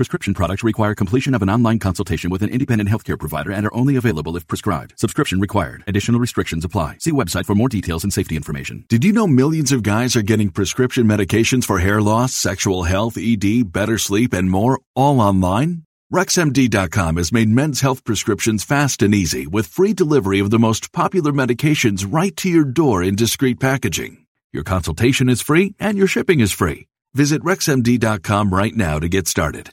Prescription products require completion of an online consultation with an independent healthcare provider and are only available if prescribed. Subscription required. Additional restrictions apply. See website for more details and safety information. Did you know millions of guys are getting prescription medications for hair loss, sexual health, ED, better sleep, and more all online? RexMD.com has made men's health prescriptions fast and easy with free delivery of the most popular medications right to your door in discreet packaging. Your consultation is free and your shipping is free. Visit RexMD.com right now to get started.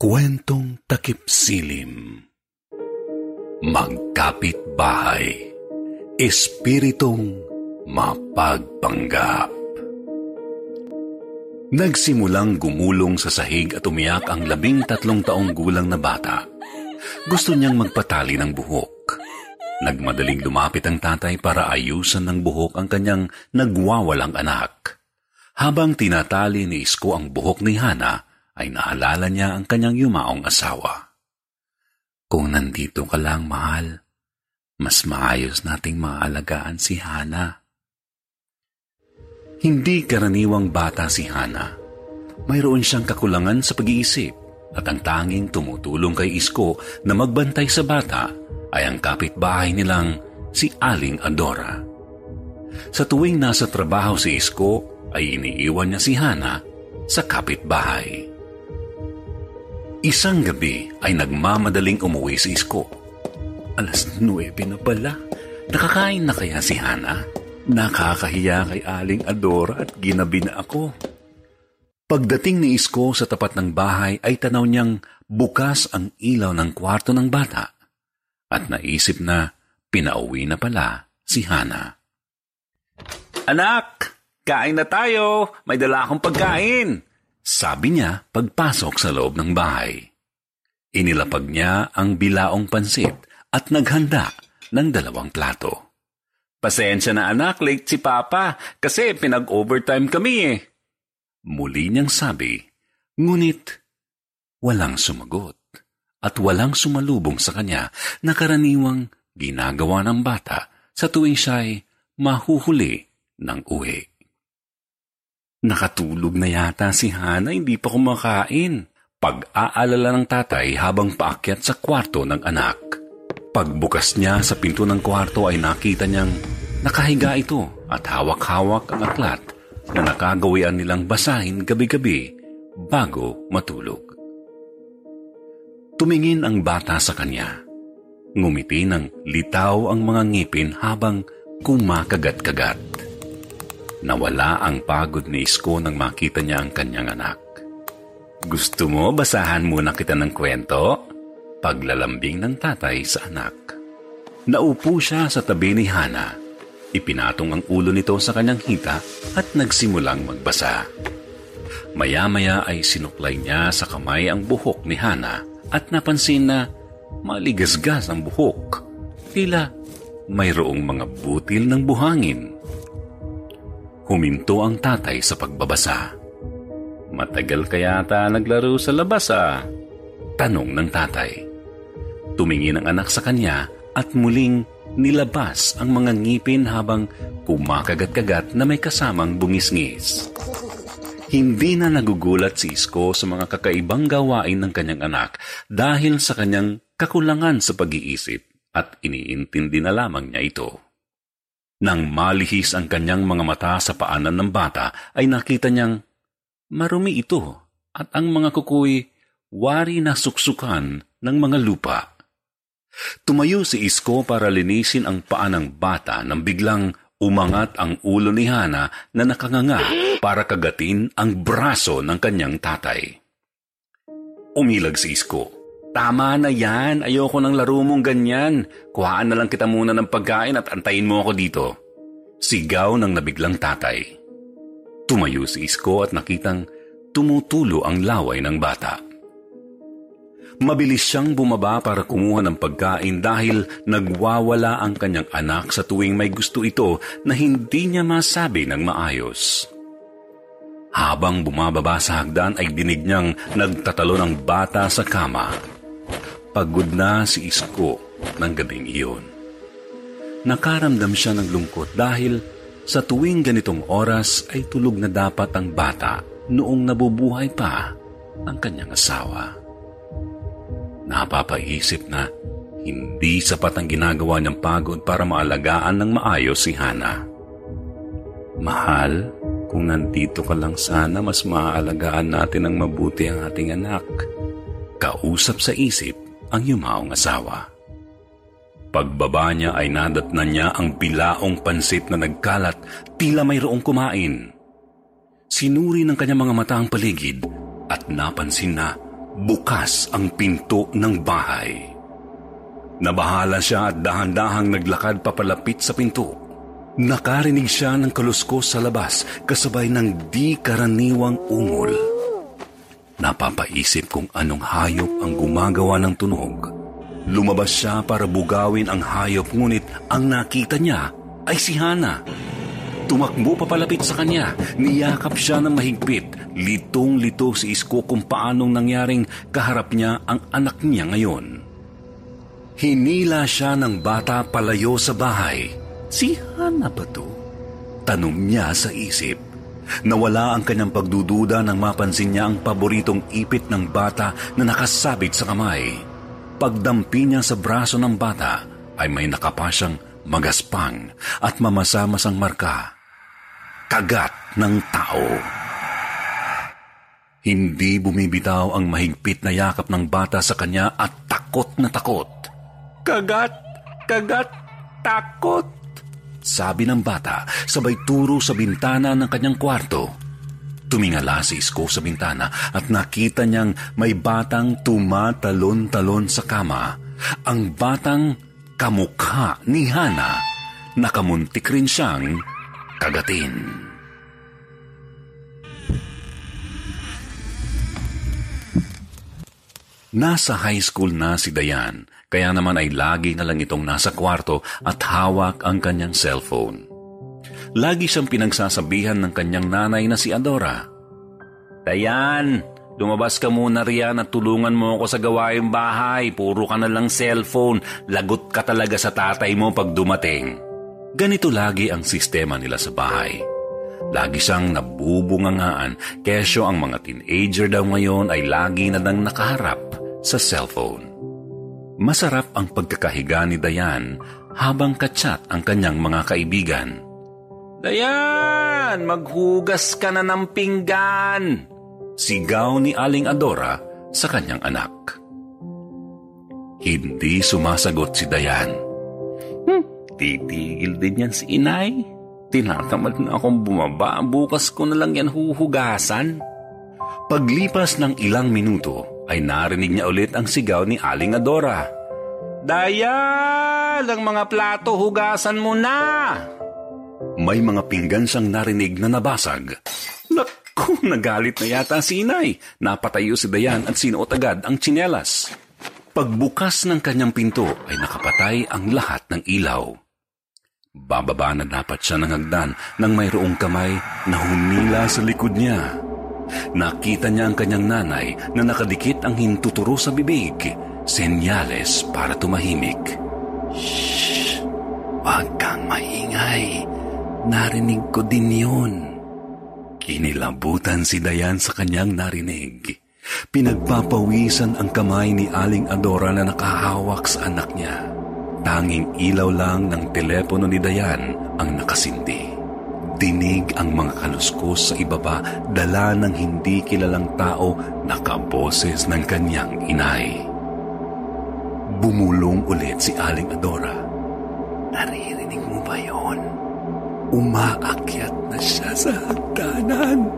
Kwentong takip silim. Magkapit bahay. Espiritong mapagpanggap. Nagsimulang gumulong sa sahig at umiyak ang labing tatlong taong gulang na bata. Gusto niyang magpatali ng buhok. Nagmadaling lumapit ang tatay para ayusan ng buhok ang kanyang nagwawalang anak. Habang tinatali ni Isko ang buhok ni Hana, ay naalala niya ang kanyang yumaong asawa. Kung nandito ka lang, mahal, mas maayos nating maalagaan si Hana. Hindi karaniwang bata si Hana. Mayroon siyang kakulangan sa pag-iisip at ang tanging tumutulong kay Isko na magbantay sa bata ay ang kapitbahay nilang si Aling Adora. Sa tuwing nasa trabaho si Isko ay iniiwan niya si Hana sa kapitbahay. Isang gabi ay nagmamadaling umuwi si Isko. Alas 9 na pala. Nakakain na kaya si Hana? Nakakahiya kay Aling Adora at ginabi na ako. Pagdating ni Isko sa tapat ng bahay ay tanaw niyang bukas ang ilaw ng kwarto ng bata at naisip na pinauwi na pala si Hana. Anak, kain na tayo. May dala akong pagkain. Sabi niya pagpasok sa loob ng bahay. Inilapag niya ang bilaong pansit at naghanda ng dalawang plato. Pasensya na anak, late si Papa kasi pinag-overtime kami eh. Muli niyang sabi, ngunit walang sumagot at walang sumalubong sa kanya na karaniwang ginagawa ng bata sa tuwing siya'y mahuhuli ng uwi. Nakatulog na yata si Hana, hindi pa kumakain. Pag-aalala ng tatay habang paakyat sa kwarto ng anak. Pagbukas niya sa pinto ng kwarto ay nakita niyang nakahiga ito at hawak-hawak ang aklat na nakagawian nilang basahin gabi-gabi bago matulog. Tumingin ang bata sa kanya. Ngumiti ng litaw ang mga ngipin habang kumakagat-kagat. Nawala ang pagod ni Isko nang makita niya ang kanyang anak. Gusto mo basahan muna kita ng kwento? Paglalambing ng tatay sa anak. Naupo siya sa tabi ni Hana. Ipinatong ang ulo nito sa kanyang hita at nagsimulang magbasa. Maya-maya ay sinuklay niya sa kamay ang buhok ni Hana at napansin na maligasgas ang buhok. Tila mayroong mga butil ng buhangin. Huminto ang tatay sa pagbabasa. Matagal kaya ta naglaro sa labas ah? Tanong ng tatay. Tumingin ang anak sa kanya at muling nilabas ang mga ngipin habang kumakagat-kagat na may kasamang bungisngis. Hindi na nagugulat si Isko sa mga kakaibang gawain ng kanyang anak dahil sa kanyang kakulangan sa pag-iisip at iniintindi na lamang niya ito. Nang malihis ang kanyang mga mata sa paanan ng bata, ay nakita niyang marumi ito at ang mga kukoy wari na suksukan ng mga lupa. Tumayo si Isko para linisin ang paa ng bata nang biglang umangat ang ulo ni Hana na nakanganga para kagatin ang braso ng kanyang tatay. Umilag si Isko. Tama na yan, ayoko ng laro mong ganyan. Kuhaan na lang kita muna ng pagkain at antayin mo ako dito. Sigaw ng nabiglang tatay. Tumayo si Isko at nakitang tumutulo ang laway ng bata. Mabilis siyang bumaba para kumuha ng pagkain dahil nagwawala ang kanyang anak sa tuwing may gusto ito na hindi niya masabi ng maayos. Habang bumababa sa hagdan ay dinig niyang nagtatalo ng bata sa kama. Pagod na si Isko ng gabing iyon. Nakaramdam siya ng lungkot dahil sa tuwing ganitong oras ay tulog na dapat ang bata noong nabubuhay pa ang kanyang asawa. Napapaisip na hindi sapat ang ginagawa niyang pagod para maalagaan ng maayos si Hana. Mahal, kung nandito ka lang sana, mas maaalagaan natin ng mabuti ang ating anak. Kausap sa isip ang yumaong asawa. Pagbaba niya ay nadatnan niya ang bilaong pansit na nagkalat, tila mayroong kumain. Sinuri ng kanyang mga mata ang paligid at napansin na bukas ang pinto ng bahay. Nabahala siya at dahan-dahang naglakad papalapit sa pinto. Nakarinig siya ng kaluskos sa labas kasabay ng di karaniwang ungol. Napapaisip kung anong hayop ang gumagawa ng tunog Lumabas siya para bugawin ang hayop ngunit ang nakita niya ay si Hana. Tumakbo papalapit sa kanya, niyakap siya ng mahigpit. Litong-lito si Isko kung paanong nangyaring kaharap niya ang anak niya ngayon. Hinila siya ng bata palayo sa bahay. Si Hana ba to? Tanong niya sa isip. Nawala ang kanyang pagdududa nang mapansin niya ang paboritong ipit ng bata na nakasabit sa kamay. Pagdampi niya sa braso ng bata ay may nakapasyang magaspang at mamasamasang marka. Kagat ng tao. Hindi bumibitaw ang mahigpit na yakap ng bata sa kanya at takot na takot. Kagat! Kagat! Takot! Sabi ng bata, sabay turo sa bintana ng kanyang kwarto. Tumingala si Isko sa bintana at nakita niyang may batang tumatalon-talon sa kama. Ang batang kamukha ni Hana. Nakamuntik rin siyang kagatin. Nasa high school na si Dayan, kaya naman ay lagi na lang itong nasa kwarto at hawak ang kanyang cellphone. Lagi siyang pinagsasabihan ng kanyang nanay na si Adora. Dayan, lumabas ka muna riyan at tulungan mo ako sa gawaing bahay. Puro ka na lang cellphone. Lagot ka talaga sa tatay mo pag dumating. Ganito lagi ang sistema nila sa bahay. Lagi siyang nabubungangaan, kesyo ang mga teenager daw ngayon ay lagi na nang nakaharap sa cellphone. Masarap ang pagkakahiga ni Dayan habang kachat ang kanyang mga kaibigan – Dayan, maghugas ka na ng pinggan. Sigaw ni Aling Adora sa kanyang anak. Hindi sumasagot si Dayan. Hmm, titigil din yan si inay. Tinatamad na akong bumaba. Bukas ko na lang yan huhugasan. Paglipas ng ilang minuto, ay narinig niya ulit ang sigaw ni Aling Adora. Dayan! Ang mga plato, hugasan mo na! May mga pinggan siyang narinig na nabasag. Naku, nagalit na yata si inay. Napatayo si Dayan at sinuot agad ang tsinelas. Pagbukas ng kanyang pinto ay nakapatay ang lahat ng ilaw. Bababa na dapat siya ng hagdan nang mayroong kamay na humila sa likod niya. Nakita niya ang kanyang nanay na nakadikit ang hintuturo sa bibig, senyales para tumahimik. Shh! Huwag kang maingay. Narinig ko din yun. Kinilabutan si Dayan sa kanyang narinig. Pinagpapawisan ang kamay ni Aling Adora na nakahawak sa anak niya. Tanging ilaw lang ng telepono ni Dayan ang nakasindi. Dinig ang mga kaluskos sa ibaba, dala ng hindi kilalang tao na kaboses ng kanyang inay. Bumulong ulit si Aling Adora. Naririnig mo ba yon? Umaakyat na siya sa hagdanan.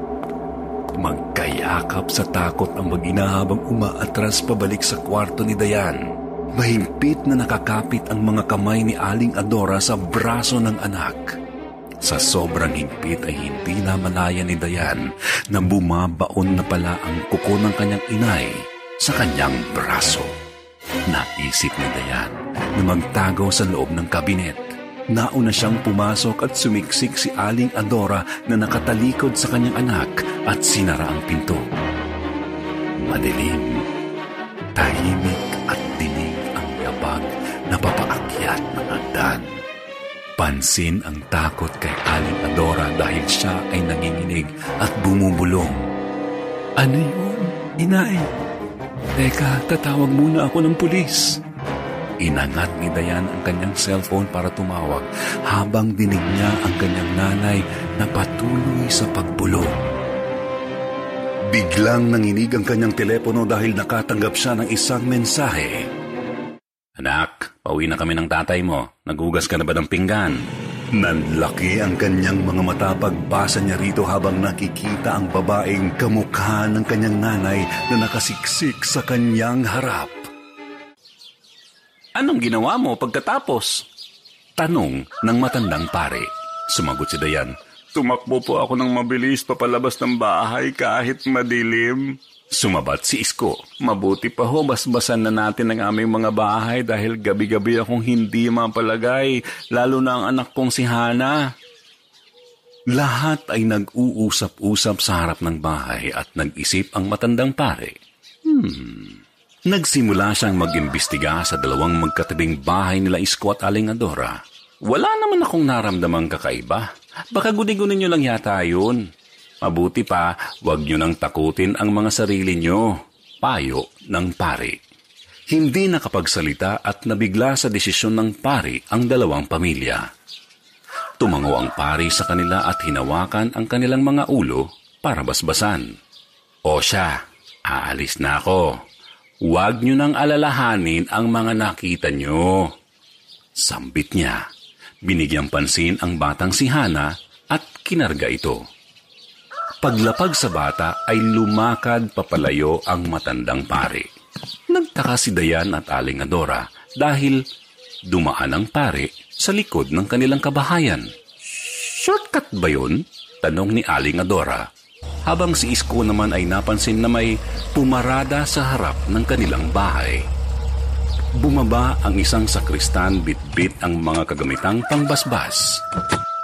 Magkayakap sa takot ang mag-ina umaatras pabalik sa kwarto ni Dayan. Mahigpit na nakakapit ang mga kamay ni Aling Adora sa braso ng anak. Sa sobrang higpit ay hindi na malaya ni Dayan na bumabaon na pala ang kuko ng kanyang inay sa kanyang braso. Naisip ni Dayan na magtago sa loob ng kabinet. Nauna siyang pumasok at sumiksik si Aling Adora na nakatalikod sa kanyang anak at sinara ang pinto. Madilim, tahimik papaakyat ng hagdan. Pansin ang takot kay Aling Adora dahil siya ay nanginginig at bumubulong. Ano yun, inay? Teka, tatawag muna ako ng pulis. Inangat ni Dayan ang kanyang cellphone para tumawag habang dinig niya ang kanyang nanay na patuloy sa pagbulong. Biglang nanginig ang kanyang telepono dahil nakatanggap siya ng isang mensahe. Anak, pauwi na kami ng tatay mo. Nagugas ka na ba ng pinggan? Nanlaki ang kanyang mga mata pagbasa niya rito habang nakikita ang babaeng kamukha ng kanyang nanay na nakasiksik sa kanyang harap. Anong ginawa mo pagkatapos? Tanong ng matandang pare. Sumagot si Dayan. Tumakbo po ako ng mabilis papalabas ng bahay kahit madilim. Sumabat si Isko. Mabuti pa ho, basbasan na natin ang aming mga bahay dahil gabi-gabi akong hindi mapalagay, lalo na ang anak kong si Hana. Lahat ay nag-uusap-usap sa harap ng bahay at nag-isip ang matandang pare. Hmm, Nagsimula siyang mag-imbestiga sa dalawang magkatabing bahay nila Isko at Aling Adora. Wala naman akong naramdamang kakaiba. Baka guni-guni nyo lang yata yun. Mabuti pa, wag nyo nang takutin ang mga sarili nyo. Payo ng pari. Hindi nakapagsalita at nabigla sa desisyon ng pari ang dalawang pamilya. Tumango ang pari sa kanila at hinawakan ang kanilang mga ulo para basbasan. O siya, aalis na ako. Huwag nyo nang alalahanin ang mga nakita nyo. Sambit niya. Binigyang pansin ang batang si Hana at kinarga ito. Paglapag sa bata ay lumakad papalayo ang matandang pare. Nagtaka si Dayan at Aling Adora dahil dumaan ang pare sa likod ng kanilang kabahayan. Shortcut ba yun? Tanong ni Aling Adora habang si Isko naman ay napansin na may pumarada sa harap ng kanilang bahay. Bumaba ang isang sakristan bitbit ang mga kagamitang pangbasbas.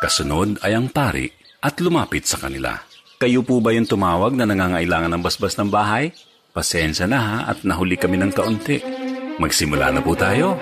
Kasunod ay ang pari at lumapit sa kanila. Kayo po ba yung tumawag na nangangailangan ng basbas ng bahay? Pasensya na ha at nahuli kami ng kaunti. Magsimula na po tayo.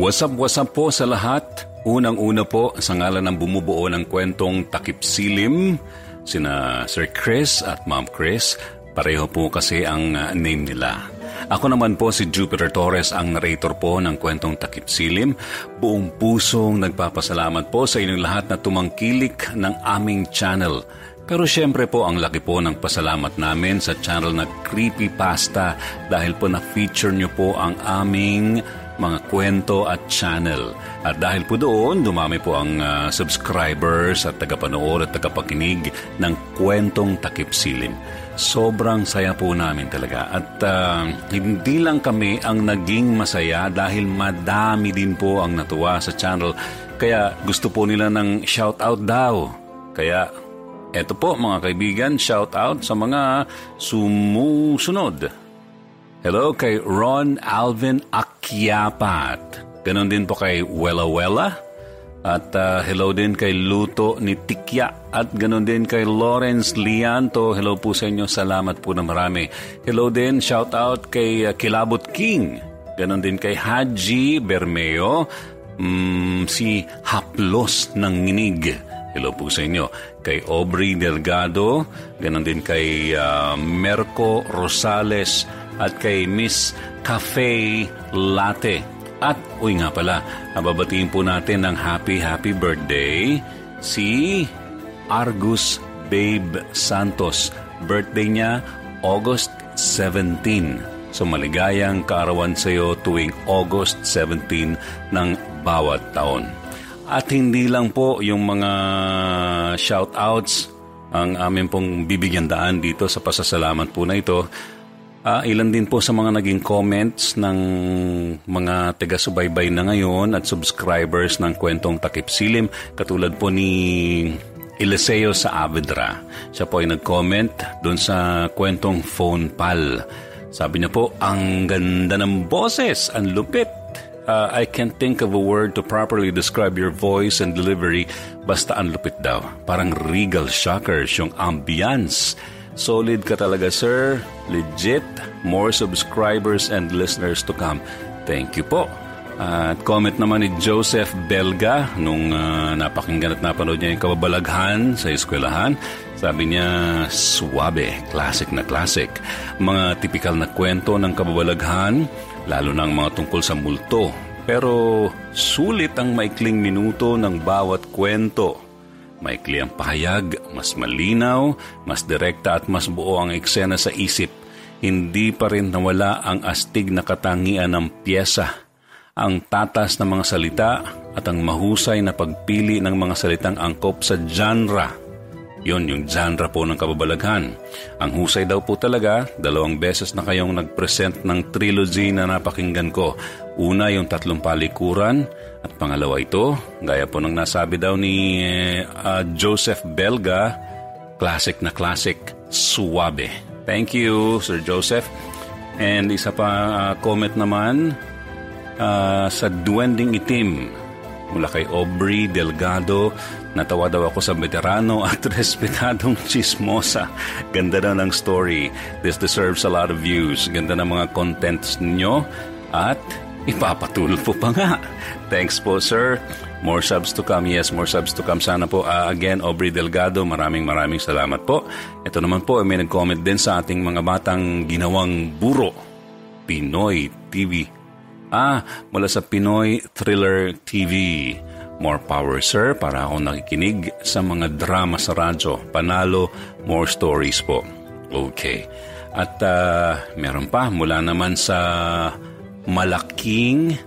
What's up, po sa lahat? Unang-una po sa ngalan ng bumubuo ng kwentong Takip Silim, sina Sir Chris at Ma'am Chris. Pareho po kasi ang uh, name nila. Ako naman po si Jupiter Torres, ang narrator po ng kwentong Takip Silim. Buong pusong nagpapasalamat po sa inyong lahat na tumangkilik ng aming channel. Pero syempre po ang laki po ng pasalamat namin sa channel na Creepypasta dahil po na-feature nyo po ang aming mga kwento at channel. At dahil po doon, dumami po ang uh, subscribers at tagapanood at tagapakinig ng kwentong takip silim. Sobrang saya po namin talaga. At uh, hindi lang kami ang naging masaya dahil madami din po ang natuwa sa channel. Kaya gusto po nila ng shout out daw. Kaya eto po mga kaibigan, shout out sa mga sumusunod. Hello kay Ron Alvin Akyapat. Ganon din po kay Wella Wella. At uh, hello din kay Luto ni Tikya. At ganon din kay Lawrence Lianto. Hello po sa inyo. Salamat po na marami. Hello din, shout out kay uh, Kilabot King. Ganon din kay Haji Bermeo. Mm, si Haplos ng Nginig. Hello po sa inyo. Kay Aubrey Delgado. Ganon din kay uh, Merco Rosales at kay Miss Cafe Latte. At, uy nga pala, nababatiin po natin ng happy happy birthday si Argus Babe Santos. Birthday niya August 17. So maligayang kaarawan sa iyo tuwing August 17 ng bawat taon. At hindi lang po yung mga shoutouts ang amin pong bibigyan daan dito sa pasasalamat po na ito Uh, ilan din po sa mga naging comments ng mga taga-subaybay na ngayon at subscribers ng kwentong Takip Silim katulad po ni Eliseo sa Avedra. Siya po ay nag-comment doon sa kwentong phone pal. Sabi niya po, ang ganda ng boses, ang lupit. Uh, I can't think of a word to properly describe your voice and delivery, basta ang lupit daw. Parang regal shockers yung ambience Solid ka talaga, sir. Legit. More subscribers and listeners to come. Thank you po. At comment naman ni Joseph Belga nung uh, napakinggan at napanood niya yung kababalaghan sa eskwelahan. Sabi niya, suwabe, classic na classic. Mga tipikal na kwento ng kababalaghan, lalo na ang mga tungkol sa multo. Pero sulit ang maikling minuto ng bawat kwento. Maikli ang pahayag, mas malinaw, mas direkta at mas buo ang eksena sa isip. Hindi pa rin nawala ang astig na katangian ng pyesa, ang tatas ng mga salita at ang mahusay na pagpili ng mga salitang angkop sa genre. Yon yung genre po ng kababalaghan. Ang husay daw po talaga, dalawang beses na kayong nag-present ng trilogy na napakinggan ko. Una yung tatlong palikuran, at pangalawa ito, gaya po ng nasabi daw ni uh, Joseph Belga, classic na classic, suwabe. Thank you, Sir Joseph. And isa pa uh, comment naman uh, sa Duwending Itim mula kay Aubrey Delgado. Natawa daw ako sa veterano at respetadong chismosa. Ganda daw ng story. This deserves a lot of views. Ganda ng mga contents ninyo. At Ipapatuloy po pa nga. Thanks po, sir. More subs to come. Yes, more subs to come. Sana po, uh, again, Aubrey Delgado, maraming maraming salamat po. Ito naman po, may nag-comment din sa ating mga batang ginawang buro. Pinoy TV. Ah, mula sa Pinoy Thriller TV. More power, sir, para ako nakikinig sa mga drama sa radyo. Panalo, more stories po. Okay. At uh, meron pa, mula naman sa malaking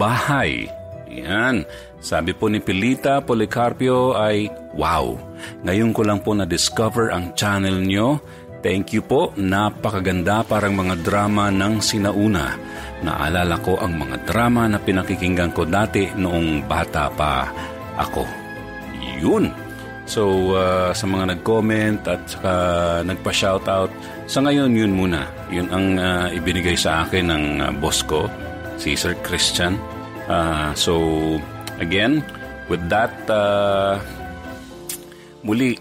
bahay. Yan. Sabi po ni Pilita Policarpio ay, Wow! Ngayon ko lang po na-discover ang channel nyo. Thank you po. Napakaganda parang mga drama ng sinauna. Naalala ko ang mga drama na pinakikinggan ko dati noong bata pa ako. Yun! So, uh, sa mga nag-comment at saka nagpa-shoutout, sa ngayon yun muna. Yun ang uh, ibinigay sa akin ng uh, boss ko, si Sir Christian. Uh, so, again, with that, uh, muli,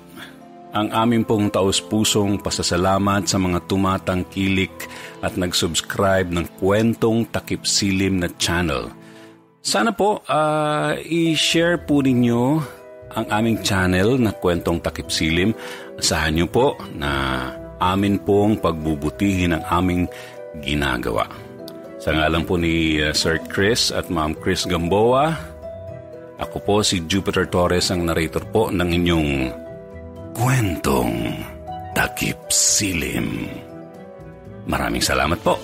ang aming pong taus-pusong pasasalamat sa mga tumatangkilik at nag-subscribe ng Kwentong Takip Silim na channel. Sana po, uh, i-share po ninyo ang aming channel na Kwentong Takip Silim. Asahan niyo po na amin pong pagbubutihin ang aming ginagawa. Sa ngalan po ni uh, Sir Chris at Ma'am Chris Gamboa, ako po si Jupiter Torres ang narrator po ng inyong kwentong takip silim. Maraming salamat po.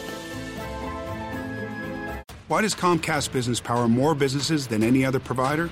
Why does Comcast Business power more businesses than any other provider?